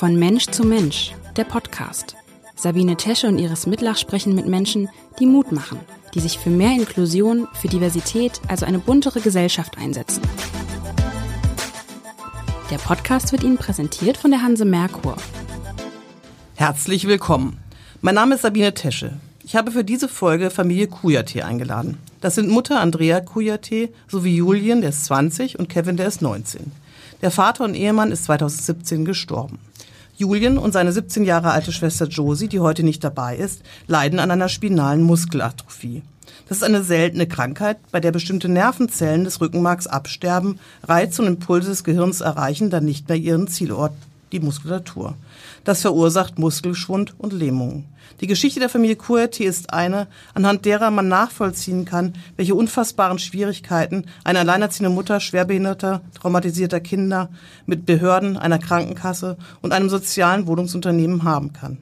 Von Mensch zu Mensch, der Podcast. Sabine Tesche und Iris Mitlach sprechen mit Menschen, die Mut machen, die sich für mehr Inklusion, für Diversität, also eine buntere Gesellschaft einsetzen. Der Podcast wird Ihnen präsentiert von der Hanse Merkur. Herzlich willkommen. Mein Name ist Sabine Tesche. Ich habe für diese Folge Familie Kujate eingeladen. Das sind Mutter Andrea Kujate sowie Julien, der ist 20, und Kevin, der ist 19. Der Vater und Ehemann ist 2017 gestorben. Julien und seine 17 Jahre alte Schwester Josie, die heute nicht dabei ist, leiden an einer spinalen Muskelatrophie. Das ist eine seltene Krankheit, bei der bestimmte Nervenzellen des Rückenmarks absterben, Reize und Impulse des Gehirns erreichen dann nicht mehr ihren Zielort, die Muskulatur. Das verursacht Muskelschwund und Lähmungen. Die Geschichte der Familie Coerty ist eine, anhand derer man nachvollziehen kann, welche unfassbaren Schwierigkeiten eine alleinerziehende Mutter schwerbehinderter, traumatisierter Kinder mit Behörden, einer Krankenkasse und einem sozialen Wohnungsunternehmen haben kann.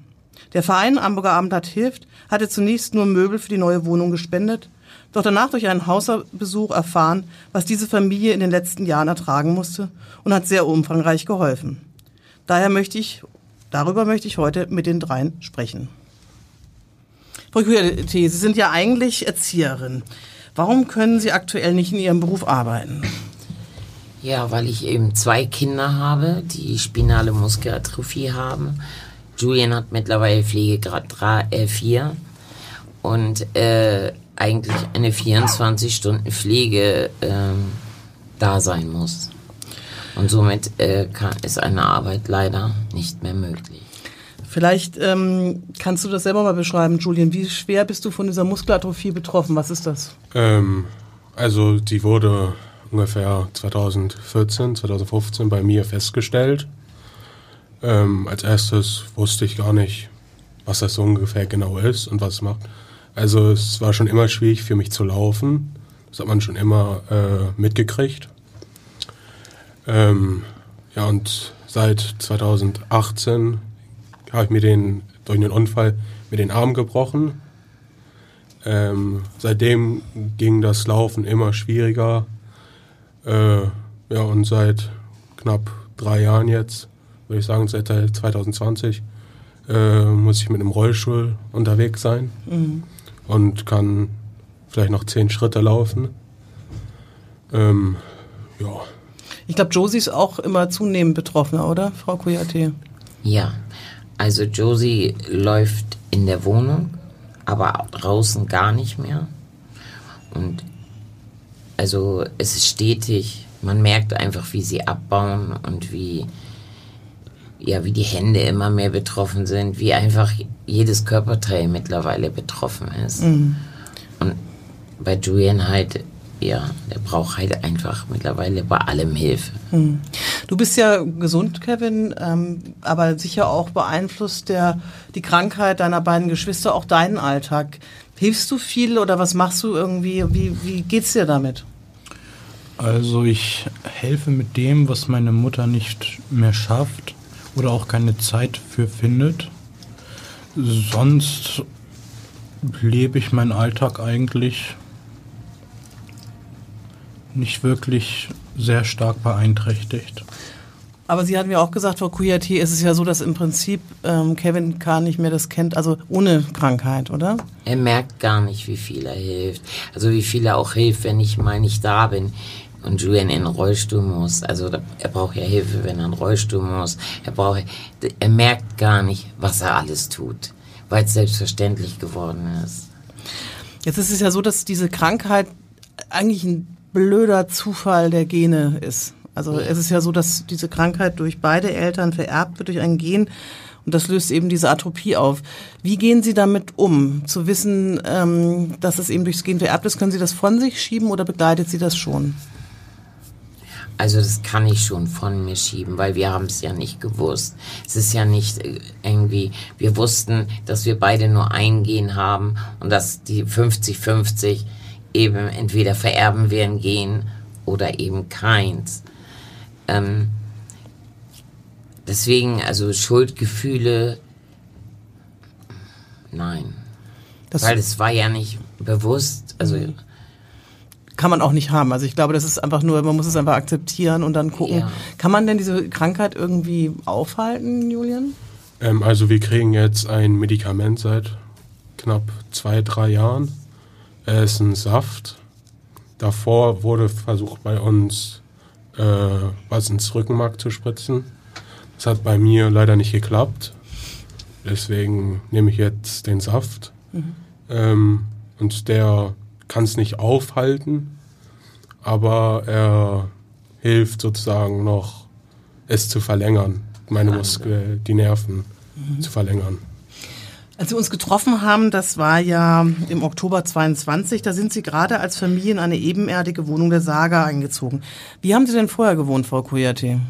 Der Verein Hamburger Abendblatt hilft hatte zunächst nur Möbel für die neue Wohnung gespendet, doch danach durch einen Hausbesuch erfahren, was diese Familie in den letzten Jahren ertragen musste und hat sehr umfangreich geholfen. Daher möchte ich, darüber möchte ich heute mit den dreien sprechen. Frau Kujate, Sie sind ja eigentlich Erzieherin. Warum können Sie aktuell nicht in Ihrem Beruf arbeiten? Ja, weil ich eben zwei Kinder habe, die spinale Muskelatrophie haben. Julian hat mittlerweile Pflegegrad 4 äh, und äh, eigentlich eine 24 Stunden Pflege äh, da sein muss. Und somit äh, kann, ist eine Arbeit leider nicht mehr möglich. Vielleicht ähm, kannst du das selber mal beschreiben, Julian. Wie schwer bist du von dieser Muskelatrophie betroffen? Was ist das? Ähm, also die wurde ungefähr 2014, 2015 bei mir festgestellt. Ähm, als erstes wusste ich gar nicht, was das so ungefähr genau ist und was es macht. Also es war schon immer schwierig für mich zu laufen. Das hat man schon immer äh, mitgekriegt. Ähm, ja, und seit 2018 habe ich mir den durch einen Unfall mit den Arm gebrochen. Ähm, seitdem ging das Laufen immer schwieriger. Äh, ja, und seit knapp drei Jahren jetzt, würde ich sagen, seit 2020, äh, muss ich mit einem Rollstuhl unterwegs sein mhm. und kann vielleicht noch zehn Schritte laufen. Ähm, ja. Ich glaube, Josie ist auch immer zunehmend betroffener, oder, Frau Kujate? Ja, also Josie läuft in der Wohnung, aber draußen gar nicht mehr. Und also es ist stetig. Man merkt einfach, wie sie abbauen und wie ja, wie die Hände immer mehr betroffen sind, wie einfach jedes Körperteil mittlerweile betroffen ist. Mhm. Und bei Julian halt ja, der braucht halt einfach mittlerweile bei allem Hilfe. Hm. Du bist ja gesund, Kevin, ähm, aber sicher auch beeinflusst der, die Krankheit deiner beiden Geschwister auch deinen Alltag. Hilfst du viel oder was machst du irgendwie? Wie, wie geht's dir damit? Also ich helfe mit dem, was meine Mutter nicht mehr schafft oder auch keine Zeit für findet. Sonst lebe ich meinen Alltag eigentlich nicht wirklich sehr stark beeinträchtigt. Aber Sie hatten ja auch gesagt, Frau Kujati, ist es ja so, dass im Prinzip ähm, Kevin K. nicht mehr das kennt, also ohne Krankheit, oder? Er merkt gar nicht, wie viel er hilft. Also wie viel er auch hilft, wenn ich mal nicht da bin und Julian in den Rollstuhl muss. Also er braucht ja Hilfe, wenn er in den Rollstuhl muss. Er braucht, er merkt gar nicht, was er alles tut, weil es selbstverständlich geworden ist. Jetzt ist es ja so, dass diese Krankheit eigentlich ein blöder Zufall der Gene ist. Also es ist ja so, dass diese Krankheit durch beide Eltern vererbt wird durch ein Gen und das löst eben diese Atropie auf. Wie gehen Sie damit um? Zu wissen, ähm, dass es eben durchs Gen vererbt ist, können Sie das von sich schieben oder begleitet Sie das schon? Also das kann ich schon von mir schieben, weil wir haben es ja nicht gewusst. Es ist ja nicht äh, irgendwie, wir wussten, dass wir beide nur ein Gen haben und dass die 50-50 eben entweder vererben werden gehen oder eben keins. Ähm, deswegen, also Schuldgefühle, nein. Das Weil es war ja nicht bewusst, also. Mhm. kann man auch nicht haben. Also ich glaube, das ist einfach nur, man muss es einfach akzeptieren und dann gucken. Ja. Kann man denn diese Krankheit irgendwie aufhalten, Julian? Ähm, also wir kriegen jetzt ein Medikament seit knapp zwei, drei Jahren. Es ist ein Saft. Davor wurde versucht bei uns äh, was ins Rückenmark zu spritzen. Das hat bei mir leider nicht geklappt. Deswegen nehme ich jetzt den Saft. Ähm, und der kann es nicht aufhalten, aber er hilft sozusagen noch, es zu verlängern, meine Muskel, die Nerven zu verlängern. Als wir uns getroffen haben, das war ja im Oktober 22, da sind Sie gerade als Familie in eine ebenerdige Wohnung der Saga eingezogen. Wie haben Sie denn vorher gewohnt, Frau Kujate?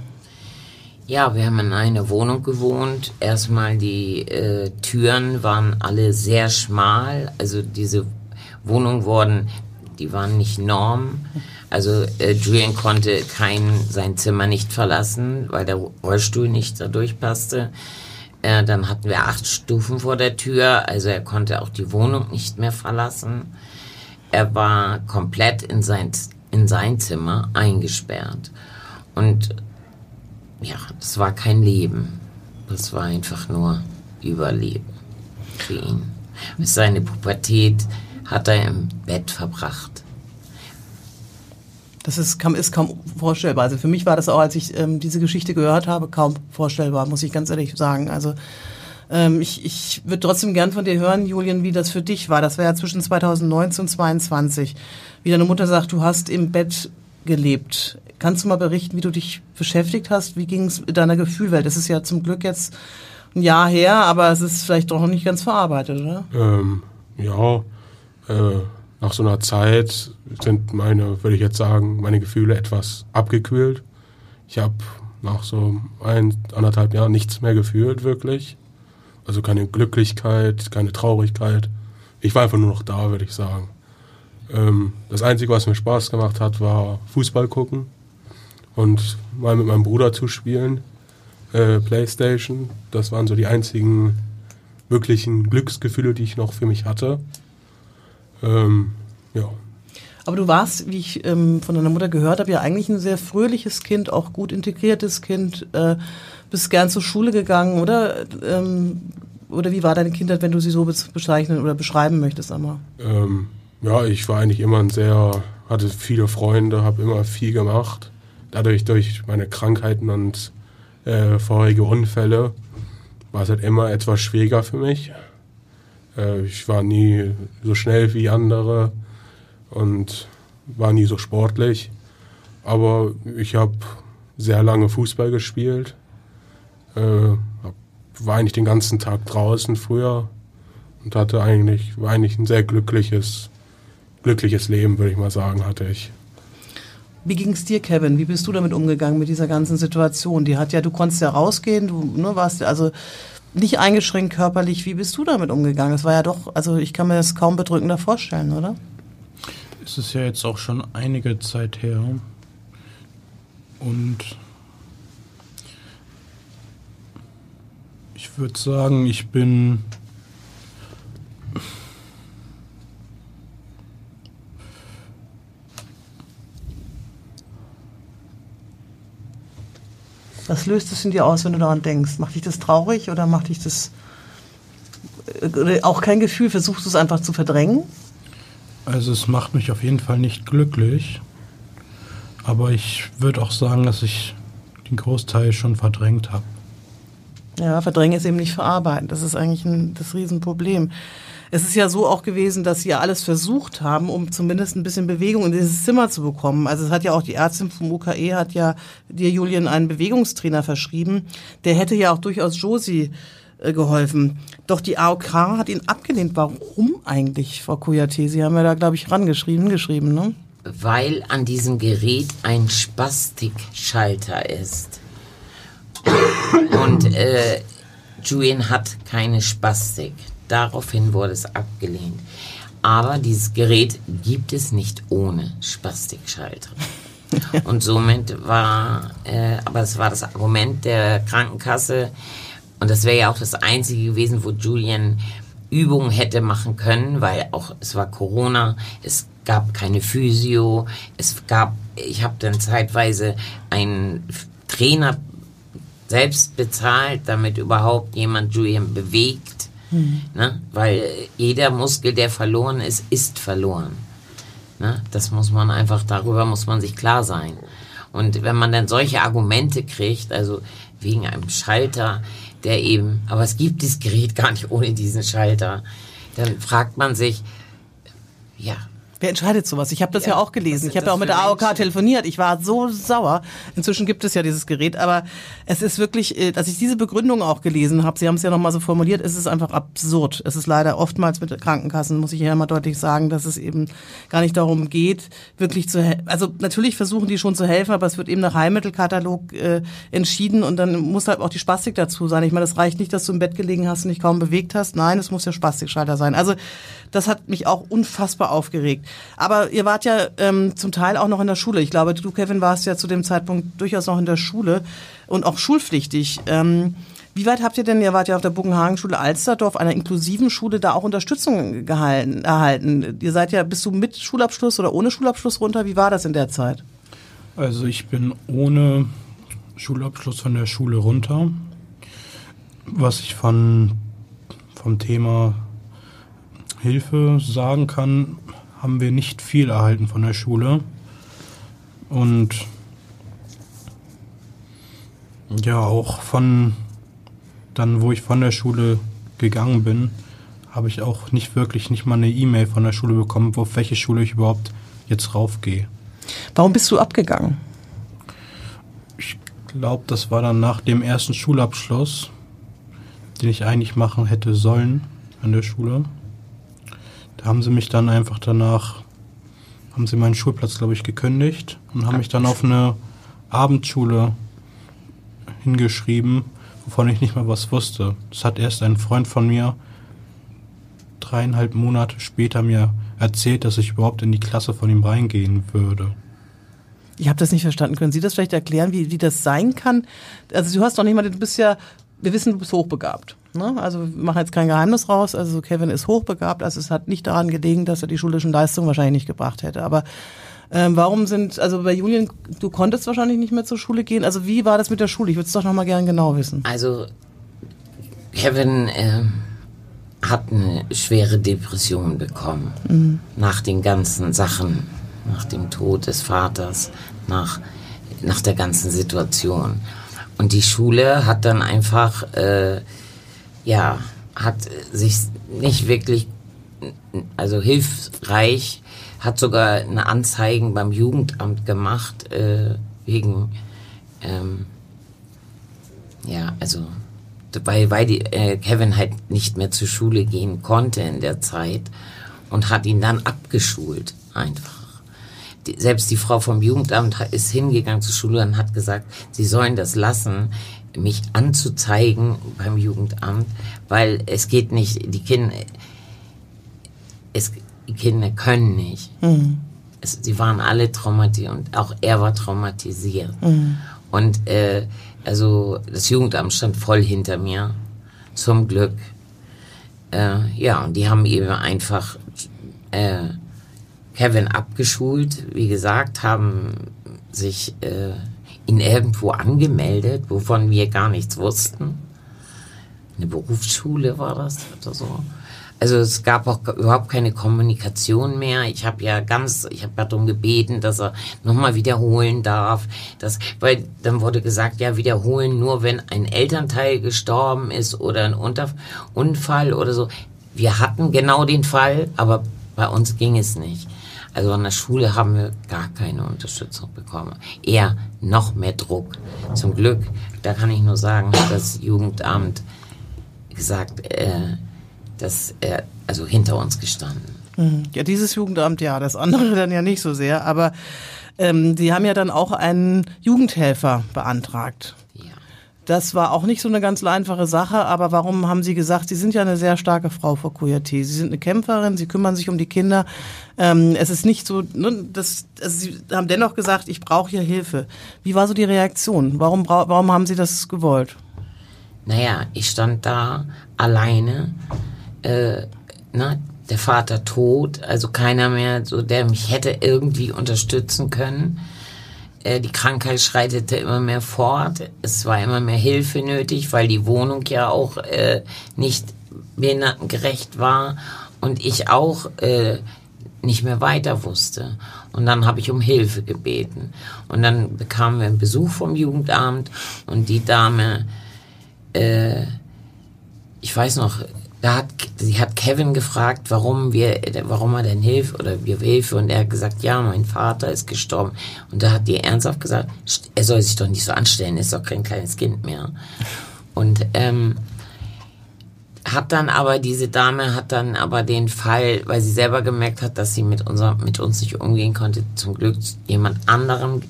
Ja, wir haben in einer Wohnung gewohnt. Erstmal die äh, Türen waren alle sehr schmal. Also diese Wohnungen wurden, die waren nicht Norm. Also äh, Julian konnte kein sein Zimmer nicht verlassen, weil der Rollstuhl nicht da durchpasste. Äh, dann hatten wir acht Stufen vor der Tür, also er konnte auch die Wohnung nicht mehr verlassen. Er war komplett in sein, in sein Zimmer eingesperrt. Und ja, das war kein Leben. Das war einfach nur Überleben für ihn. Seine Pubertät hat er im Bett verbracht. Das ist, kaum- ist kaum vorstellbar. Also für mich war das auch, als ich ähm, diese Geschichte gehört habe, kaum vorstellbar, muss ich ganz ehrlich sagen. Also ähm, ich, ich würde trotzdem gern von dir hören, Julian, wie das für dich war. Das war ja zwischen 2019 und 2022. Wie deine Mutter sagt, du hast im Bett gelebt. Kannst du mal berichten, wie du dich beschäftigt hast? Wie ging es deiner Gefühlwelt? Das ist ja zum Glück jetzt ein Jahr her, aber es ist vielleicht doch noch nicht ganz verarbeitet, oder? Ähm, ja, äh, nach so einer Zeit sind meine, würde ich jetzt sagen, meine Gefühle etwas abgekühlt. Ich habe nach so ein, anderthalb Jahren nichts mehr gefühlt, wirklich. Also keine Glücklichkeit, keine Traurigkeit. Ich war einfach nur noch da, würde ich sagen. Ähm, das Einzige, was mir Spaß gemacht hat, war Fußball gucken und mal mit meinem Bruder zu spielen, äh, Playstation. Das waren so die einzigen wirklichen Glücksgefühle, die ich noch für mich hatte. Ähm, ja. Aber du warst, wie ich ähm, von deiner Mutter gehört habe, ja eigentlich ein sehr fröhliches Kind, auch gut integriertes Kind, äh, bist gern zur Schule gegangen, oder? Ähm, oder wie war deine Kindheit, wenn du sie so bez- bezeichnen oder beschreiben möchtest einmal? Ähm, ja, ich war eigentlich immer ein sehr, hatte viele Freunde, habe immer viel gemacht. Dadurch, durch meine Krankheiten und äh, vorherige Unfälle, war es halt immer etwas schwieriger für mich. Äh, ich war nie so schnell wie andere und war nie so sportlich. Aber ich habe sehr lange Fußball gespielt. Äh, war eigentlich den ganzen Tag draußen früher und hatte eigentlich, war eigentlich ein sehr glückliches, glückliches Leben, würde ich mal sagen, hatte ich. Wie ging es dir, Kevin? Wie bist du damit umgegangen mit dieser ganzen Situation? Die hat ja, du konntest ja rausgehen, du ne, warst also nicht eingeschränkt körperlich. Wie bist du damit umgegangen? Das war ja doch, also ich kann mir das kaum bedrückender vorstellen, oder? Es ist ja jetzt auch schon einige Zeit her. Und ich würde sagen, ich bin Was löst es in dir aus, wenn du daran denkst? Macht dich das traurig oder macht dich das äh, oder auch kein Gefühl? Versuchst du es einfach zu verdrängen? Also es macht mich auf jeden Fall nicht glücklich. Aber ich würde auch sagen, dass ich den Großteil schon verdrängt habe. Ja, verdrängen ist eben nicht verarbeiten. Das ist eigentlich ein, das Riesenproblem. Es ist ja so auch gewesen, dass sie ja alles versucht haben, um zumindest ein bisschen Bewegung in dieses Zimmer zu bekommen. Also es hat ja auch die Ärztin vom UKE hat ja dir Julian einen Bewegungstrainer verschrieben. Der hätte ja auch durchaus Josie äh, geholfen. Doch die AOK hat ihn abgelehnt. Warum eigentlich, Frau Kujate? Sie haben ja da, glaube ich, rangeschrieben, geschrieben, ne? Weil an diesem Gerät ein Spastikschalter ist. Und äh, Julian hat keine Spastik. Daraufhin wurde es abgelehnt. Aber dieses Gerät gibt es nicht ohne Spastikschalter. Und somit war, äh, aber es war das Argument der Krankenkasse, und das wäre ja auch das Einzige gewesen, wo Julian Übungen hätte machen können, weil auch es war Corona, es gab keine Physio, es gab, ich habe dann zeitweise einen Trainer selbst bezahlt, damit überhaupt jemand Julian bewegt, mhm. ne? weil jeder Muskel, der verloren ist, ist verloren. Ne? Das muss man einfach, darüber muss man sich klar sein. Und wenn man dann solche Argumente kriegt, also wegen einem Schalter, der eben, aber es gibt das Gerät gar nicht ohne diesen Schalter, dann fragt man sich, ja, Wer entscheidet sowas? Ich habe das ja, ja auch gelesen. Ich habe ja auch mit der AOK telefoniert. Ich war so sauer. Inzwischen gibt es ja dieses Gerät, aber es ist wirklich, äh, dass ich diese Begründung auch gelesen habe, Sie haben es ja nochmal so formuliert, es ist einfach absurd. Es ist leider oftmals mit Krankenkassen, muss ich ja immer deutlich sagen, dass es eben gar nicht darum geht, wirklich zu helfen. Also natürlich versuchen die schon zu helfen, aber es wird eben nach Heilmittelkatalog äh, entschieden und dann muss halt auch die Spastik dazu sein. Ich meine, das reicht nicht, dass du im Bett gelegen hast und dich kaum bewegt hast. Nein, es muss ja Spastikschalter sein. Also das hat mich auch unfassbar aufgeregt. Aber ihr wart ja ähm, zum Teil auch noch in der Schule. Ich glaube, du, Kevin, warst ja zu dem Zeitpunkt durchaus noch in der Schule und auch schulpflichtig. Ähm, wie weit habt ihr denn, ihr wart ja auf der Buckenhagen-Schule Alsterdorf, einer inklusiven Schule, da auch Unterstützung gehalten, erhalten? Ihr seid ja, bist du mit Schulabschluss oder ohne Schulabschluss runter? Wie war das in der Zeit? Also ich bin ohne Schulabschluss von der Schule runter. Was ich von, vom Thema Hilfe sagen kann, haben wir nicht viel erhalten von der Schule. Und ja, auch von dann, wo ich von der Schule gegangen bin, habe ich auch nicht wirklich nicht mal eine E-Mail von der Schule bekommen, auf welche Schule ich überhaupt jetzt raufgehe. Warum bist du abgegangen? Ich glaube, das war dann nach dem ersten Schulabschluss, den ich eigentlich machen hätte sollen an der Schule. Da haben sie mich dann einfach danach, haben sie meinen Schulplatz, glaube ich, gekündigt und haben mich dann auf eine Abendschule hingeschrieben, wovon ich nicht mal was wusste. Das hat erst ein Freund von mir dreieinhalb Monate später mir erzählt, dass ich überhaupt in die Klasse von ihm reingehen würde. Ich habe das nicht verstanden. Können Sie das vielleicht erklären, wie, wie das sein kann? Also du hast doch nicht mal, du bist ja, wir wissen, du bist hochbegabt. Ne? Also wir machen jetzt kein Geheimnis raus. Also Kevin ist hochbegabt. Also es hat nicht daran gelegen, dass er die schulischen Leistungen wahrscheinlich nicht gebracht hätte. Aber ähm, warum sind, also bei Julian, du konntest wahrscheinlich nicht mehr zur Schule gehen. Also wie war das mit der Schule? Ich würde es doch nochmal gern genau wissen. Also Kevin äh, hat eine schwere Depression bekommen. Mhm. Nach den ganzen Sachen, nach dem Tod des Vaters, nach, nach der ganzen Situation. Und die Schule hat dann einfach... Äh, ja, hat sich nicht wirklich, also hilfreich, hat sogar eine Anzeigen beim Jugendamt gemacht, äh, wegen, ähm, ja, also, weil, weil die, äh, Kevin halt nicht mehr zur Schule gehen konnte in der Zeit und hat ihn dann abgeschult, einfach. Selbst die Frau vom Jugendamt ist hingegangen zur Schule und hat gesagt, sie sollen das lassen mich anzuzeigen beim Jugendamt, weil es geht nicht, die Kinder, es, die Kinder können nicht. Mhm. Es, sie waren alle traumatisiert und auch er war traumatisiert. Mhm. Und äh, also das Jugendamt stand voll hinter mir, zum Glück. Äh, ja, und die haben eben einfach äh, Kevin abgeschult, wie gesagt, haben sich äh, ihn irgendwo angemeldet, wovon wir gar nichts wussten. Eine Berufsschule war das oder so. Also es gab auch überhaupt keine Kommunikation mehr. Ich habe ja ganz, ich habe ja darum gebeten, dass er nochmal wiederholen darf. Das, weil dann wurde gesagt, ja wiederholen nur, wenn ein Elternteil gestorben ist oder ein Unter Unfall oder so. Wir hatten genau den Fall, aber bei uns ging es nicht. Also an der Schule haben wir gar keine Unterstützung bekommen. Eher noch mehr Druck. Zum Glück, da kann ich nur sagen, hat das Jugendamt gesagt, äh, dass er also hinter uns gestanden. Mhm. Ja, dieses Jugendamt ja, das andere dann ja nicht so sehr. Aber ähm, Sie haben ja dann auch einen Jugendhelfer beantragt. Das war auch nicht so eine ganz einfache Sache, aber warum haben Sie gesagt, Sie sind ja eine sehr starke Frau, Frau Kouyaté. Sie sind eine Kämpferin, Sie kümmern sich um die Kinder. Ähm, es ist nicht so, ne, das, also Sie haben dennoch gesagt, ich brauche hier Hilfe. Wie war so die Reaktion? Warum, warum haben Sie das gewollt? Naja, ich stand da alleine. Äh, na, der Vater tot, also keiner mehr, so der mich hätte irgendwie unterstützen können. Äh, die Krankheit schreitete immer mehr fort. Es war immer mehr Hilfe nötig, weil die Wohnung ja auch äh, nicht behindertengerecht war und ich auch äh, nicht mehr weiter wusste. Und dann habe ich um Hilfe gebeten. Und dann bekamen wir einen Besuch vom Jugendamt und die Dame, äh, ich weiß noch, da hat, sie hat Kevin gefragt, warum wir, warum er denn Hilfe oder wir Hilfe und er hat gesagt, ja, mein Vater ist gestorben. Und da hat die ernsthaft gesagt, er soll sich doch nicht so anstellen, ist doch kein kleines Kind mehr. Und ähm, hat dann aber diese Dame hat dann aber den Fall, weil sie selber gemerkt hat, dass sie mit unser, mit uns nicht umgehen konnte, zum Glück jemand anderem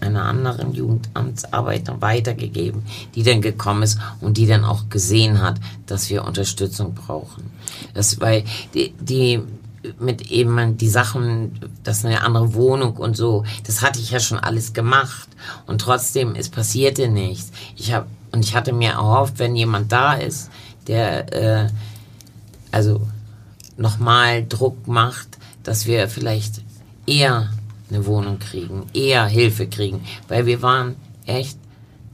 einer anderen Jugendamtsarbeiter weitergegeben, die dann gekommen ist und die dann auch gesehen hat, dass wir Unterstützung brauchen. Das, weil die, die mit eben die Sachen, das eine andere Wohnung und so, das hatte ich ja schon alles gemacht und trotzdem es passierte nichts. Ich habe und ich hatte mir erhofft, wenn jemand da ist, der äh, also nochmal Druck macht, dass wir vielleicht eher eine Wohnung kriegen, eher Hilfe kriegen, weil wir waren echt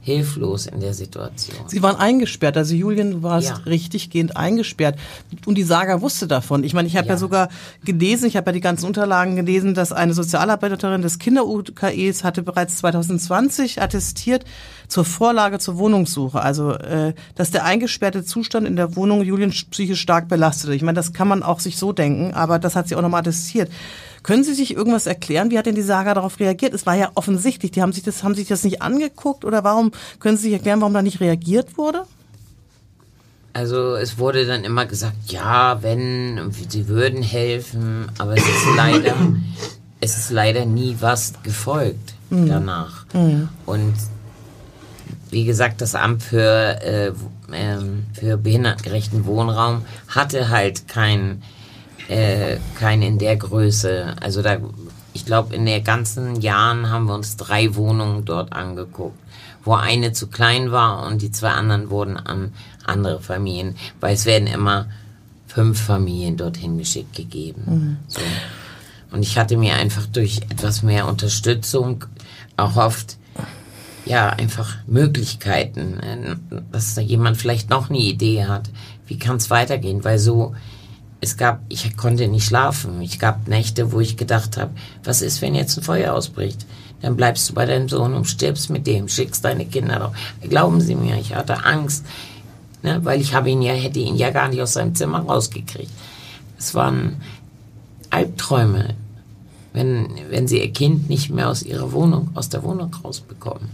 hilflos in der Situation. Sie waren eingesperrt, also Julian, du warst ja. richtiggehend eingesperrt. Und die Saga wusste davon. Ich meine, ich habe ja. ja. sogar gelesen, ich habe ja die ganzen Unterlagen gelesen, dass eine Sozialarbeiterin des Kinder-UKEs hatte bereits 2020 attestiert zur Vorlage zur Wohnungssuche. Also, äh, dass der eingesperrte Zustand in der Wohnung Julian psychisch stark belastete. Ich meine, das kann man auch sich so denken, aber das hat sie auch nochmal attestiert. Können Sie sich irgendwas erklären? Wie hat denn die Saga darauf reagiert? Es war ja offensichtlich. Die haben sich das, haben sich das nicht angeguckt oder warum, können Sie sich erklären, warum da nicht reagiert wurde? Also es wurde dann immer gesagt, ja, wenn, sie würden helfen, aber es ist leider, es ist leider nie was gefolgt mhm. danach. Mhm. Und wie gesagt, das Amt für, äh, äh, für behindertengerechten Wohnraum hatte halt kein äh, kein in der Größe. Also da, ich glaube, in den ganzen Jahren haben wir uns drei Wohnungen dort angeguckt, wo eine zu klein war und die zwei anderen wurden an andere Familien, weil es werden immer fünf Familien dorthin geschickt gegeben. Mhm. So. Und ich hatte mir einfach durch etwas mehr Unterstützung erhofft, ja, einfach Möglichkeiten, äh, dass da jemand vielleicht noch eine Idee hat, wie kann es weitergehen, weil so es gab, ich konnte nicht schlafen. Ich gab Nächte, wo ich gedacht habe, was ist, wenn jetzt ein Feuer ausbricht? Dann bleibst du bei deinem Sohn und stirbst mit dem, schickst deine Kinder doch. Glauben Sie mir, ich hatte Angst, ne, weil ich habe ihn ja, hätte ihn ja gar nicht aus seinem Zimmer rausgekriegt. Es waren Albträume, wenn, wenn sie ihr Kind nicht mehr aus ihrer Wohnung, aus der Wohnung rausbekommen.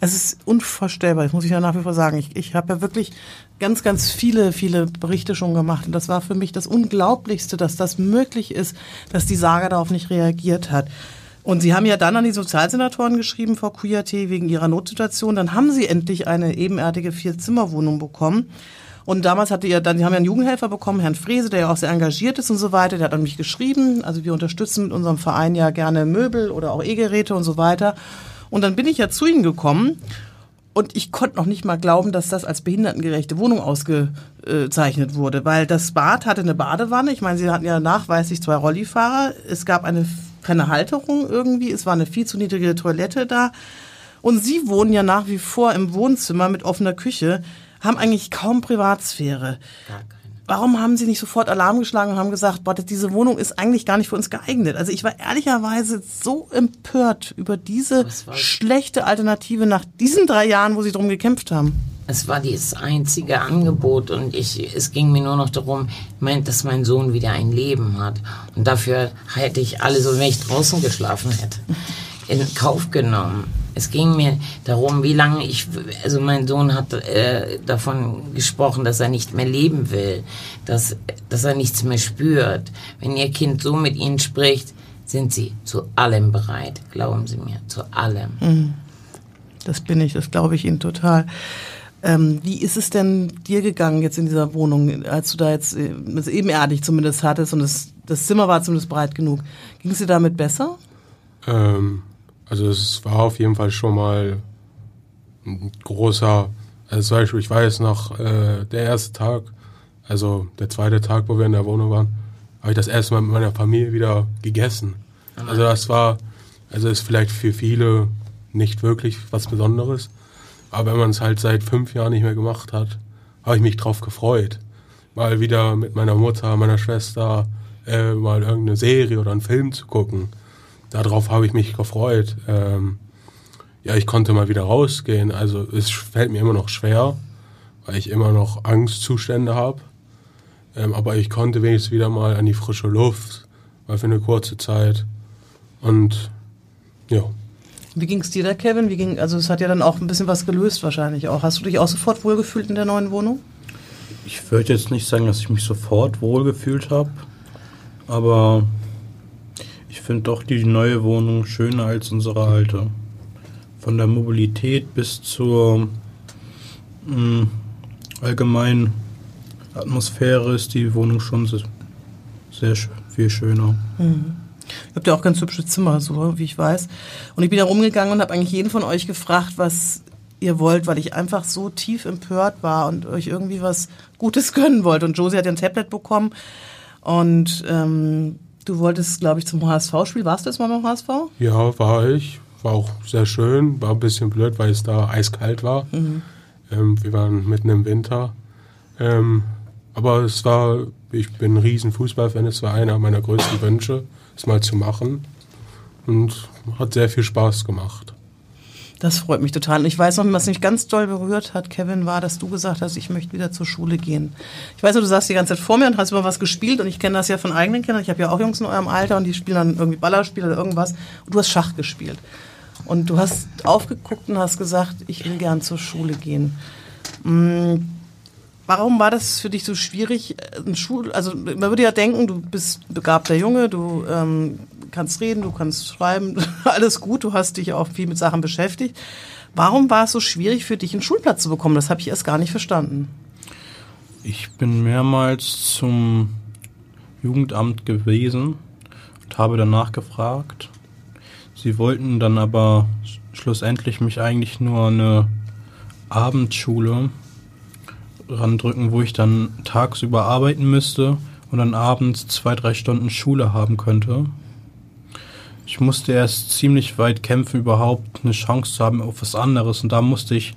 Es ist unvorstellbar, das muss ich ja nach wie vor sagen. Ich, ich habe ja wirklich ganz, ganz viele, viele Berichte schon gemacht. Und das war für mich das Unglaublichste, dass das möglich ist, dass die Saga darauf nicht reagiert hat. Und Sie haben ja dann an die Sozialsenatoren geschrieben, Frau Kujate, wegen Ihrer Notsituation. Dann haben Sie endlich eine ebenerdige Vier-Zimmer-Wohnung bekommen. Und damals hatte ihr dann, die haben ja einen Jugendhelfer bekommen, Herrn Frese, der ja auch sehr engagiert ist und so weiter. Der hat an mich geschrieben. Also wir unterstützen mit unserem Verein ja gerne Möbel oder auch E-Geräte und so weiter. Und dann bin ich ja zu ihnen gekommen und ich konnte noch nicht mal glauben, dass das als behindertengerechte Wohnung ausgezeichnet wurde, weil das Bad hatte eine Badewanne. Ich meine, sie hatten ja nachweislich zwei Rollifahrer. Es gab eine keine Halterung irgendwie. Es war eine viel zu niedrige Toilette da. Und sie wohnen ja nach wie vor im Wohnzimmer mit offener Küche, haben eigentlich kaum Privatsphäre. Gar warum haben Sie nicht sofort Alarm geschlagen und haben gesagt, boah, diese Wohnung ist eigentlich gar nicht für uns geeignet? Also ich war ehrlicherweise so empört über diese schlechte Alternative nach diesen drei Jahren, wo Sie drum gekämpft haben. Es war das einzige Angebot und ich, es ging mir nur noch darum, dass mein Sohn wieder ein Leben hat. Und dafür hätte ich alle so, wenn ich draußen geschlafen hätte, in Kauf genommen es ging mir darum, wie lange ich, also mein Sohn hat äh, davon gesprochen, dass er nicht mehr leben will, dass, dass er nichts mehr spürt. Wenn Ihr Kind so mit Ihnen spricht, sind Sie zu allem bereit, glauben Sie mir, zu allem. Mhm. Das bin ich, das glaube ich Ihnen total. Ähm, wie ist es denn dir gegangen jetzt in dieser Wohnung, als du da jetzt äh, das ebenerdig zumindest hattest und das, das Zimmer war zumindest breit genug? Ging es dir damit besser? Ähm, also es war auf jeden Fall schon mal ein großer, also zum Beispiel, ich weiß noch, äh, der erste Tag, also der zweite Tag, wo wir in der Wohnung waren, habe ich das erste Mal mit meiner Familie wieder gegessen. Also das war, also ist vielleicht für viele nicht wirklich was Besonderes, aber wenn man es halt seit fünf Jahren nicht mehr gemacht hat, habe ich mich drauf gefreut. Mal wieder mit meiner Mutter, meiner Schwester, äh, mal irgendeine Serie oder einen Film zu gucken. Darauf habe ich mich gefreut. Ähm, ja, ich konnte mal wieder rausgehen. Also es fällt mir immer noch schwer, weil ich immer noch Angstzustände habe. Ähm, aber ich konnte wenigstens wieder mal an die frische Luft, mal für eine kurze Zeit. Und ja. Wie ging es dir da, Kevin? Wie ging, also es hat ja dann auch ein bisschen was gelöst wahrscheinlich auch. Hast du dich auch sofort wohlgefühlt in der neuen Wohnung? Ich würde jetzt nicht sagen, dass ich mich sofort wohlgefühlt habe, aber ich finde doch die neue Wohnung schöner als unsere alte. Von der Mobilität bis zur mh, allgemeinen Atmosphäre ist die Wohnung schon sehr, sehr viel schöner. Mhm. Ihr habt ja auch ganz hübsche Zimmer, so wie ich weiß. Und ich bin da rumgegangen und habe eigentlich jeden von euch gefragt, was ihr wollt, weil ich einfach so tief empört war und euch irgendwie was Gutes gönnen wollte. Und Josie hat ja ein Tablet bekommen und ähm, du wolltest, glaube ich, zum HSV-Spiel. Warst du jetzt mal beim HSV? Ja, war ich. War auch sehr schön. War ein bisschen blöd, weil es da eiskalt war. Mhm. Ähm, wir waren mitten im Winter. Ähm, aber es war, ich bin ein riesen Fußballfan, es war einer meiner größten Wünsche, es mal zu machen. Und hat sehr viel Spaß gemacht. Das freut mich total. Und ich weiß noch, was mich ganz doll berührt hat, Kevin, war, dass du gesagt hast, ich möchte wieder zur Schule gehen. Ich weiß du saßt die ganze Zeit vor mir und hast immer was gespielt und ich kenne das ja von eigenen Kindern. Ich habe ja auch Jungs in eurem Alter und die spielen dann irgendwie Ballerspiel oder irgendwas. Und du hast Schach gespielt. Und du hast aufgeguckt und hast gesagt, ich will gern zur Schule gehen. Hm, warum war das für dich so schwierig? Ein Schul also man würde ja denken, du bist begabter Junge, du ähm, kannst reden, du kannst schreiben, alles gut, du hast dich auch viel mit Sachen beschäftigt. Warum war es so schwierig für dich, einen Schulplatz zu bekommen? Das habe ich erst gar nicht verstanden. Ich bin mehrmals zum Jugendamt gewesen und habe danach gefragt. Sie wollten dann aber schlussendlich mich eigentlich nur eine Abendschule randrücken, wo ich dann tagsüber arbeiten müsste und dann abends zwei, drei Stunden Schule haben könnte. Ich musste erst ziemlich weit kämpfen, überhaupt eine Chance zu haben auf was anderes. Und da musste ich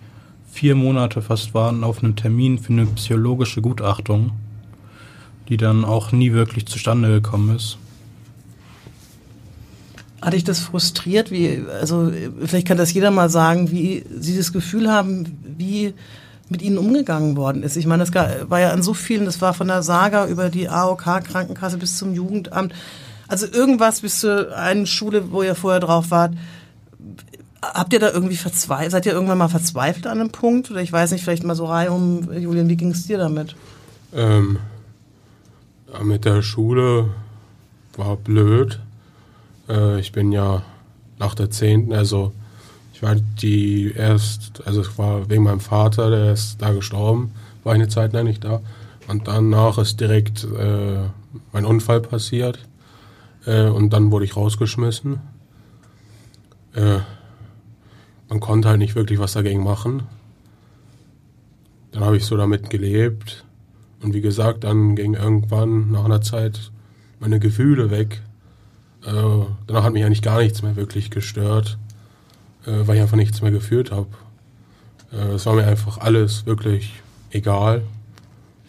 vier Monate fast warten auf einen Termin für eine psychologische Gutachtung, die dann auch nie wirklich zustande gekommen ist. Hat dich das frustriert? Wie, also vielleicht kann das jeder mal sagen, wie Sie das Gefühl haben, wie mit ihnen umgegangen worden ist. Ich meine, das war ja an so vielen, das war von der Saga über die AOK-Krankenkasse bis zum Jugendamt. Also irgendwas bis zu einer Schule, wo ihr vorher drauf wart. Habt ihr da irgendwie verzweifelt? Seid ihr irgendwann mal verzweifelt an einem Punkt? Oder ich weiß nicht, vielleicht mal so reihum, Julian, wie ging es dir damit? Ähm, mit der Schule war blöd. Äh, ich bin ja nach der 10., also ich war die erst, also es war wegen meinem Vater, der ist da gestorben, war ich eine Zeit lang nicht da. Und danach ist direkt äh, mein Unfall passiert. Äh, und dann wurde ich rausgeschmissen. Äh, man konnte halt nicht wirklich was dagegen machen. Dann habe ich so damit gelebt. Und wie gesagt, dann ging irgendwann nach einer Zeit meine Gefühle weg. Äh, danach hat mich eigentlich gar nichts mehr wirklich gestört, äh, weil ich einfach nichts mehr gefühlt habe. Äh, es war mir einfach alles wirklich egal.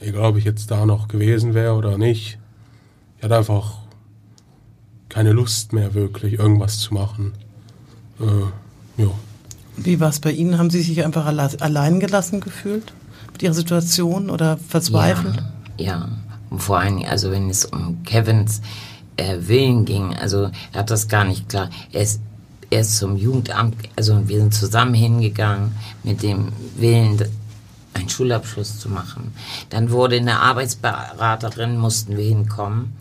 Egal, ob ich jetzt da noch gewesen wäre oder nicht. Ich hatte einfach keine Lust mehr wirklich, irgendwas zu machen. Äh, ja. Wie war es bei Ihnen? Haben Sie sich einfach alle allein gelassen gefühlt mit Ihrer Situation oder verzweifelt? Ja, ja. Und vor allem, also wenn es um Kevins äh, Willen ging, also er hat das gar nicht klar. Er ist, er ist zum Jugendamt, also wir sind zusammen hingegangen mit dem Willen, einen Schulabschluss zu machen. Dann wurde eine Arbeitsberaterin, mussten wir hinkommen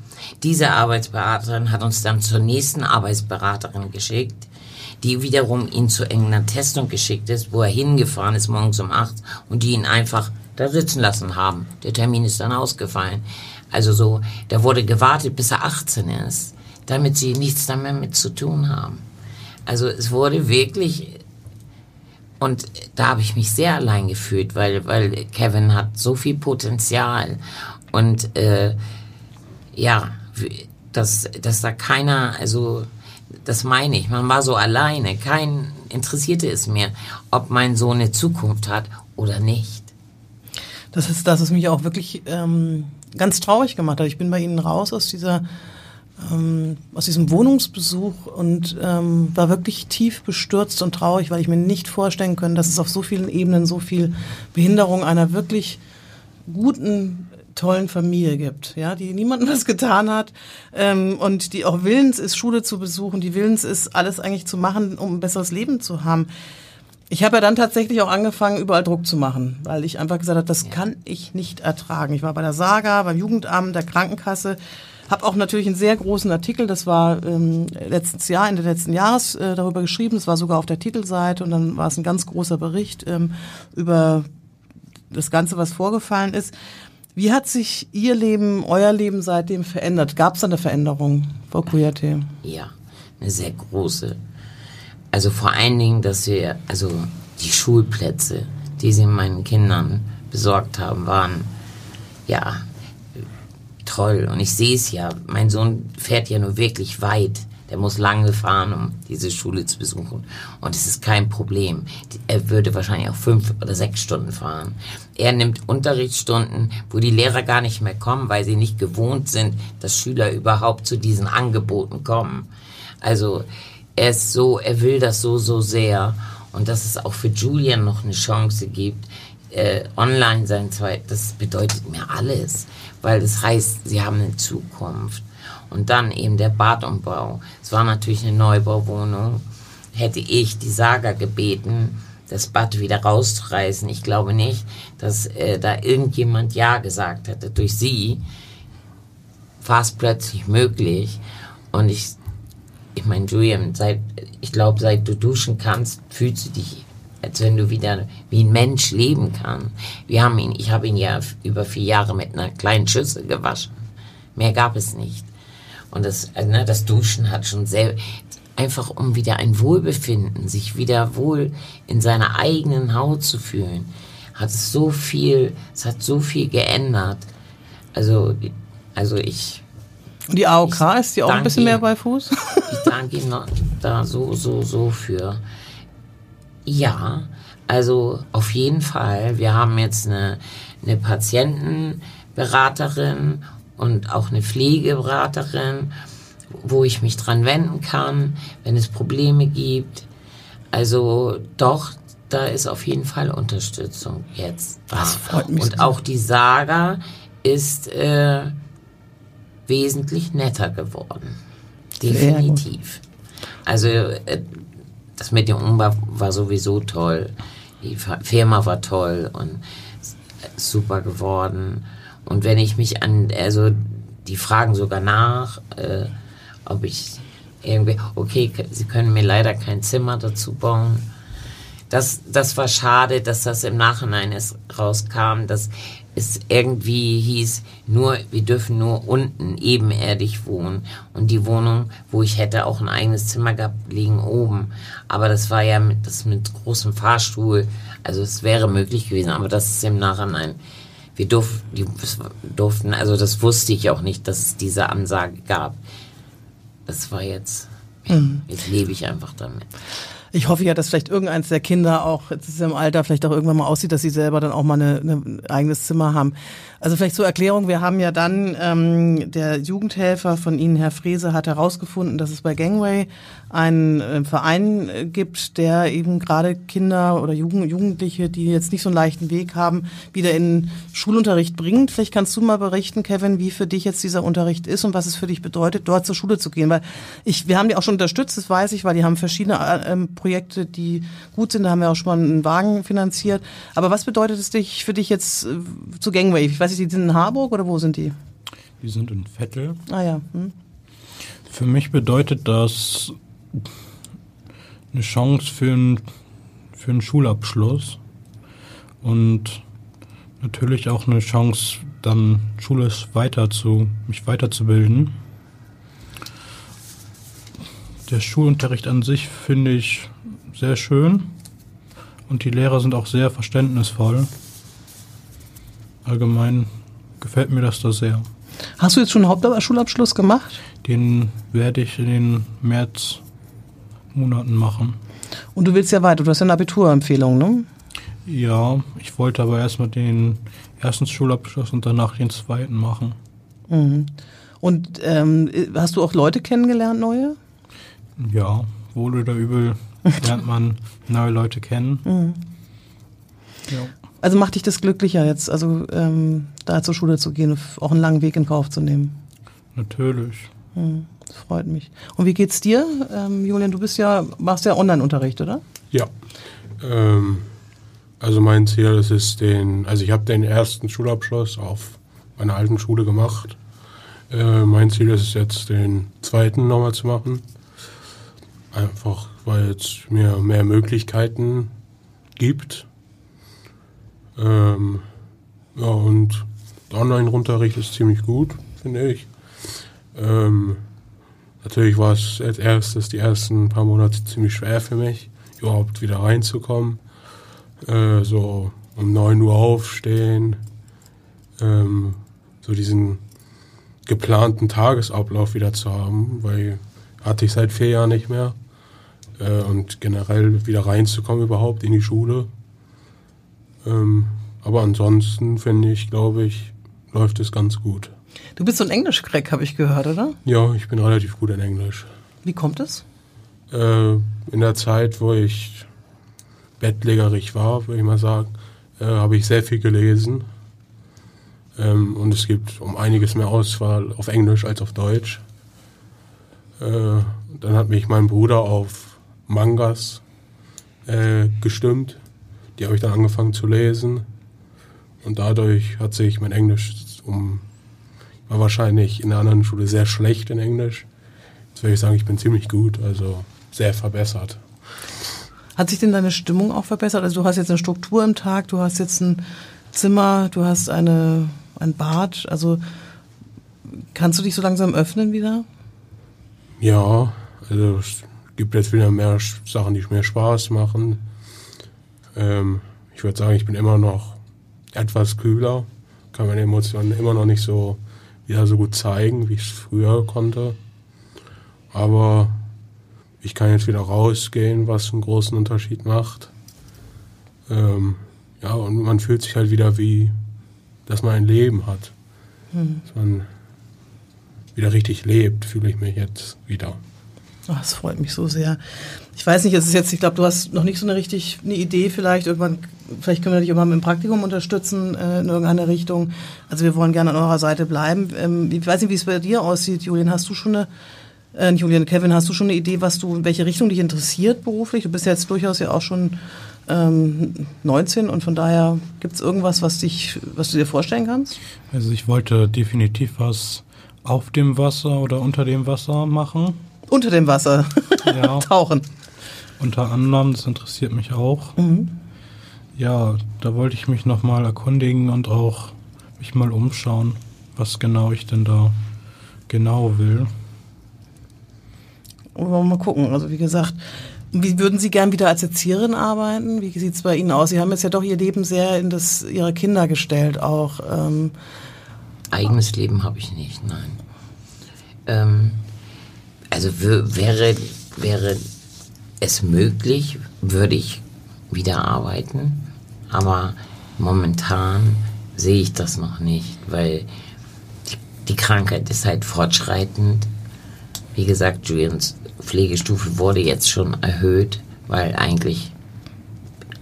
diese Arbeitsberaterin hat uns dann zur nächsten Arbeitsberaterin geschickt, die wiederum ihn zu irgendeiner Testung geschickt ist, wo er hingefahren ist morgens um acht und die ihn einfach da sitzen lassen haben. Der Termin ist dann ausgefallen. Also so, da wurde gewartet, bis er 18 ist, damit sie nichts damit mit zu tun haben. Also es wurde wirklich und da habe ich mich sehr allein gefühlt, weil, weil Kevin hat so viel Potenzial Und äh, ja, dass, dass da keiner, also das meine ich, man war so alleine, kein interessierte es mehr, ob mein Sohn eine Zukunft hat oder nicht. Das ist, das ist mich auch wirklich ähm, ganz traurig gemacht hat. Ich bin bei Ihnen raus aus dieser ähm, aus diesem Wohnungsbesuch und ähm, war wirklich tief bestürzt und traurig, weil ich mir nicht vorstellen können, dass es auf so vielen Ebenen so viel Behinderung einer wirklich guten tollen Familie gibt, ja, die niemandem was getan hat ähm, und die auch willens ist, Schule zu besuchen, die willens ist, alles eigentlich zu machen, um ein besseres Leben zu haben. Ich habe ja dann tatsächlich auch angefangen, überall Druck zu machen, weil ich einfach gesagt habe, das ja. kann ich nicht ertragen. Ich war bei der Saga, beim Jugendamt, der Krankenkasse, habe auch natürlich einen sehr großen Artikel, das war ähm, letztes Jahr, Ende letzten Jahres äh, darüber geschrieben, das war sogar auf der Titelseite und dann war es ein ganz großer Bericht ähm, über das Ganze, was vorgefallen ist. Wie hat sich Ihr Leben, euer Leben seitdem verändert? Gab es eine Veränderung, Frau Kuyate? Ja, eine sehr große. Also vor allen Dingen, dass wir, also die Schulplätze, die sie meinen Kindern besorgt haben, waren ja toll. Und ich sehe es ja, mein Sohn fährt ja nur wirklich weit der muss lange fahren, um diese Schule zu besuchen. Und es ist kein Problem. Er würde wahrscheinlich auch fünf oder sechs Stunden fahren. Er nimmt Unterrichtsstunden, wo die Lehrer gar nicht mehr kommen, weil sie nicht gewohnt sind, dass Schüler überhaupt zu diesen Angeboten kommen. Also er ist so, er will das so, so sehr. Und dass es auch für Julian noch eine Chance gibt, äh, online sein zweit, das bedeutet mir alles. Weil das heißt, sie haben eine Zukunft. Und dann eben der Badumbau. Es war natürlich eine Neubauwohnung. Hätte ich die Saga gebeten, das Bad wieder rauszureißen. Ich glaube nicht, dass äh, da irgendjemand Ja gesagt hätte. Durch sie war es plötzlich möglich. Und ich, ich meine, Julian, seit, ich glaube, seit du duschen kannst, fühlst du dich, als wenn du wieder wie ein Mensch leben kannst. Wir haben ihn, ich habe ihn ja über vier Jahre mit einer kleinen Schüssel gewaschen. Mehr gab es nicht. Und das, äh, ne, das Duschen hat schon sehr, einfach um wieder ein Wohlbefinden, sich wieder wohl in seiner eigenen Haut zu fühlen, hat es so viel, es hat so viel geändert. Also, also ich. Und die AOK ist die auch ein bisschen mehr bei Fuß? ich danke ihm da so, so, so für. Ja, also auf jeden Fall. Wir haben jetzt eine, eine Patientenberaterin und auch eine Pflegeberaterin, wo ich mich dran wenden kann, wenn es Probleme gibt. Also doch, da ist auf jeden Fall Unterstützung jetzt. Das freut mich. Und auch die Saga ist äh, wesentlich netter geworden. Definitiv. Also äh, das mit dem Umbau war sowieso toll. Die Firma war toll und super geworden. Und wenn ich mich an, also die fragen sogar nach, äh, ob ich irgendwie, okay, sie können mir leider kein Zimmer dazu bauen. Das, das war schade, dass das im Nachhinein erst rauskam, dass es irgendwie hieß, nur, wir dürfen nur unten ebenerdig wohnen. Und die Wohnung, wo ich hätte auch ein eigenes Zimmer gehabt, liegen oben. Aber das war ja mit, das mit großem Fahrstuhl. Also es wäre möglich gewesen, aber das ist im Nachhinein wir durf, die durften, also das wusste ich auch nicht, dass es diese Ansage gab. Das war jetzt, mhm. jetzt lebe ich einfach damit. Ich hoffe ja, dass vielleicht irgendeins der Kinder auch, jetzt ist im Alter, vielleicht auch irgendwann mal aussieht, dass sie selber dann auch mal ein eigenes Zimmer haben. Also vielleicht zur Erklärung, wir haben ja dann, ähm, der Jugendhelfer von Ihnen, Herr Frese, hat herausgefunden, dass es bei Gangway einen äh, Verein gibt, der eben gerade Kinder oder Jugend, Jugendliche, die jetzt nicht so einen leichten Weg haben, wieder in Schulunterricht bringt. Vielleicht kannst du mal berichten, Kevin, wie für dich jetzt dieser Unterricht ist und was es für dich bedeutet, dort zur Schule zu gehen. Weil ich, wir haben die auch schon unterstützt, das weiß ich, weil die haben verschiedene äh, ähm, Projekte, die gut sind. Da haben wir auch schon mal einen Wagen finanziert. Aber was bedeutet es dich, für dich jetzt äh, zu Gangway? Ich weiß nicht, die sind in Harburg oder wo sind die? Die sind in Vettel. Ah ja. Hm. Für mich bedeutet das eine Chance für einen, für einen Schulabschluss und natürlich auch eine Chance, dann schulisch weiter zu, mich weiterzubilden. Der Schulunterricht an sich finde ich sehr schön und die Lehrer sind auch sehr verständnisvoll allgemein gefällt mir das da sehr. Hast du jetzt schon einen Hauptschulabschluss gemacht? Den werde ich in den Märzmonaten machen. Und du willst ja weiter, du hast ja eine Abiturempfehlung, ne? Ja, ich wollte aber erstmal den ersten Schulabschluss und danach den zweiten machen. Mhm. Und ähm, hast du auch Leute kennengelernt, neue? Ja, wohl oder übel lernt man neue Leute kennen. Mhm. Ja. Also macht dich das glücklicher jetzt, also ähm, da zur Schule zu gehen, auch einen langen Weg in Kauf zu nehmen? Natürlich. Mhm. Das freut mich. Und wie geht's dir, ähm, Julian? Du bist ja, machst ja Online-Unterricht, oder? Ja. Ähm, also mein Ziel ist es, den, also ich habe den ersten Schulabschluss auf meiner alten Schule gemacht. Äh, mein Ziel ist es jetzt, den zweiten nochmal zu machen. Einfach, weil es mir mehr Möglichkeiten gibt. Ähm, ja, und Online-Unterricht ist ziemlich gut, finde ich. Ähm, natürlich war es als erstes die ersten paar Monate ziemlich schwer für mich, überhaupt wieder reinzukommen. Äh, so um 9 Uhr aufstehen, ähm, so diesen geplanten Tagesablauf wieder zu haben, weil hatte ich seit vier Jahren nicht mehr. Äh, und generell wieder reinzukommen überhaupt in die Schule. Ähm, aber ansonsten finde ich, glaube ich, läuft es ganz gut. Du bist so ein Englisch-Crack, habe ich gehört, oder? Ja, ich bin relativ gut in Englisch. Wie kommt es? Äh, in der Zeit, wo ich bettlägerig war, würde ich mal sagen, äh, habe ich sehr viel gelesen. Ähm, und es gibt um einiges mehr Auswahl auf Englisch als auf Deutsch. Äh, dann hat mich mein Bruder auf Mangas äh, gestimmt. Die habe ich dann angefangen zu lesen. Und dadurch hat sich mein Englisch um, war wahrscheinlich in der anderen Schule sehr schlecht in Englisch. Jetzt würde ich sagen, ich bin ziemlich gut, also sehr verbessert. Hat sich denn deine Stimmung auch verbessert? Also du hast jetzt eine Struktur im Tag, du hast jetzt ein Zimmer, du hast eine, ein Bad. Also kannst du dich so langsam öffnen wieder? Ja, also gibt jetzt wieder mehr Sachen, die mir Spaß machen. Ähm, ich würde sagen, ich bin immer noch etwas kühler, kann meine Emotionen immer noch nicht so wieder so gut zeigen, wie ich es früher konnte. Aber ich kann jetzt wieder rausgehen, was einen großen Unterschied macht. Ähm, ja, und man fühlt sich halt wieder wie, dass man ein Leben hat. Hm. Dass man wieder richtig lebt, fühle ich mich jetzt wieder. Oh, das freut mich so sehr. Ich weiß nicht, es ist jetzt, ich glaube, du hast noch nicht so eine richtig eine Idee vielleicht. Irgendwann, vielleicht können wir dich irgendwann mit dem Praktikum unterstützen äh, in irgendeiner Richtung. Also wir wollen gerne an eurer Seite bleiben. Ähm, ich weiß nicht, wie es bei dir aussieht, Julian. Hast du schon eine, äh, Julian, Kevin, hast du schon eine Idee, was du, in welche Richtung dich interessiert beruflich? Du bist ja jetzt durchaus ja auch schon ähm, 19 und von daher gibt es irgendwas, was dich, was du dir vorstellen kannst? Also ich wollte definitiv was auf dem Wasser oder unter dem Wasser machen. Unter dem Wasser Ja. tauchen. Unter anderem, das interessiert mich auch. Mhm. Ja, da wollte ich mich nochmal erkundigen und auch mich mal umschauen, was genau ich denn da genau will. Wollen wir mal gucken. Also wie gesagt, wie würden Sie gern wieder als Erzieherin arbeiten? Wie sieht es bei Ihnen aus? Sie haben jetzt ja doch Ihr Leben sehr in das Ihrer Kinder gestellt auch. Ähm, Eigenes Leben habe ich nicht, nein. Ähm, also wäre, wäre es möglich, würde ich wieder arbeiten, aber momentan sehe ich das noch nicht, weil die, die Krankheit ist halt fortschreitend. Wie gesagt, Julians Pflegestufe wurde jetzt schon erhöht, weil eigentlich,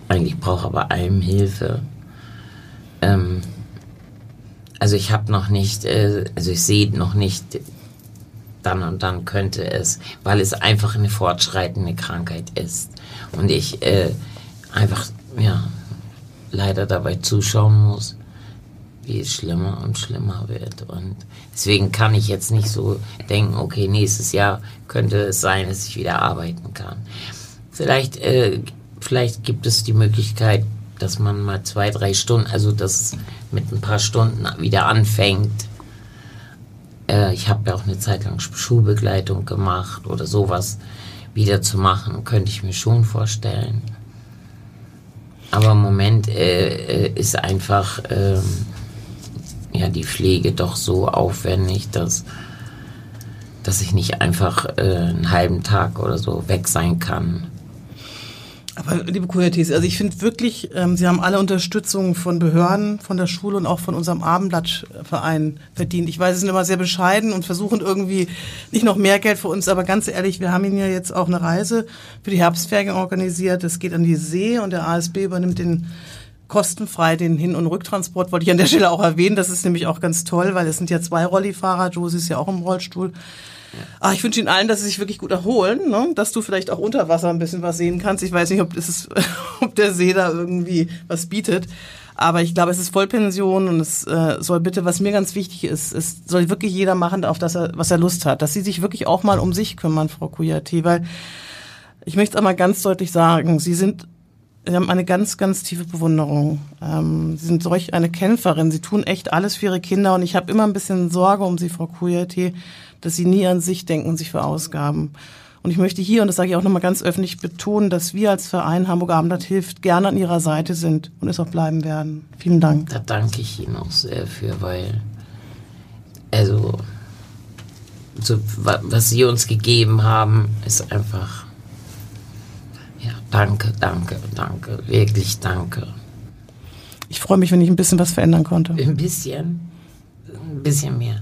eigentlich braucht er bei allem Hilfe. Ähm, also ich habe noch nicht, äh, also ich sehe noch nicht, dann und dann könnte es, weil es einfach eine fortschreitende Krankheit ist. Und ich äh, einfach, ja, leider dabei zuschauen muss, wie es schlimmer und schlimmer wird. Und deswegen kann ich jetzt nicht so denken, okay, nächstes Jahr könnte es sein, dass ich wieder arbeiten kann. Vielleicht, äh, vielleicht gibt es die Möglichkeit, dass man mal zwei, drei Stunden, also dass mit ein paar Stunden wieder anfängt. Äh, ich habe ja auch eine Zeit lang Schulbegleitung gemacht oder sowas wieder zu machen, könnte ich mir schon vorstellen. Aber im Moment äh, äh, ist einfach, ähm, ja die Pflege doch so aufwendig, dass, dass ich nicht einfach äh, einen halben Tag oder so weg sein kann. Aber liebe QRTs, also ich finde wirklich, ähm, Sie haben alle Unterstützung von Behörden, von der Schule und auch von unserem Abendblattverein verdient. Ich weiß, Sie sind immer sehr bescheiden und versuchen irgendwie nicht noch mehr Geld für uns, aber ganz ehrlich, wir haben Ihnen ja jetzt auch eine Reise für die Herbstferien organisiert. Es geht an die See und der ASB übernimmt den kostenfrei den Hin- und Rücktransport, wollte ich an der Stelle auch erwähnen. Das ist nämlich auch ganz toll, weil es sind ja zwei Rollifahrer. Josie ist ja auch im Rollstuhl. Ah, ich wünsche Ihnen allen, dass Sie sich wirklich gut erholen, ne? dass du vielleicht auch unter Wasser ein bisschen was sehen kannst. Ich weiß nicht, ob, das ist, ob der See da irgendwie was bietet. Aber ich glaube, es ist Vollpension und es äh, soll bitte, was mir ganz wichtig ist, es soll wirklich jeder machen, auf das er, was er Lust hat. Dass Sie sich wirklich auch mal um sich kümmern, Frau Kuyati, weil ich möchte es einmal ganz deutlich sagen, Sie sind Sie haben eine ganz, ganz tiefe Bewunderung. Ähm, Sie sind solch eine Kämpferin. Sie tun echt alles für Ihre Kinder und ich habe immer ein bisschen Sorge um Sie, Frau Kuyati, dass sie nie an sich denken und sich verausgaben. Und ich möchte hier, und das sage ich auch nochmal ganz öffentlich, betonen, dass wir als Verein Hamburger Abendblatt hilft gerne an ihrer Seite sind und es auch bleiben werden. Vielen Dank. Da danke ich Ihnen auch sehr für, weil, also, so, was Sie uns gegeben haben, ist einfach, ja, danke, danke, danke, wirklich danke. Ich freue mich, wenn ich ein bisschen was verändern konnte. Ein bisschen, ein bisschen mehr.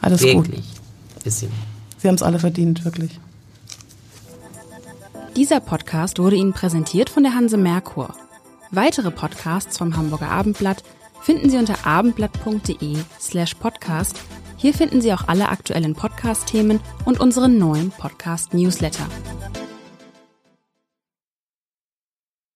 Alles Wirklich. gut. Bisschen. Sie haben es alle verdient, wirklich. Dieser Podcast wurde Ihnen präsentiert von der Hanse Merkur. Weitere Podcasts vom Hamburger Abendblatt finden Sie unter abendblatt.de slash podcast. Hier finden Sie auch alle aktuellen Podcast-Themen und unseren neuen Podcast-Newsletter.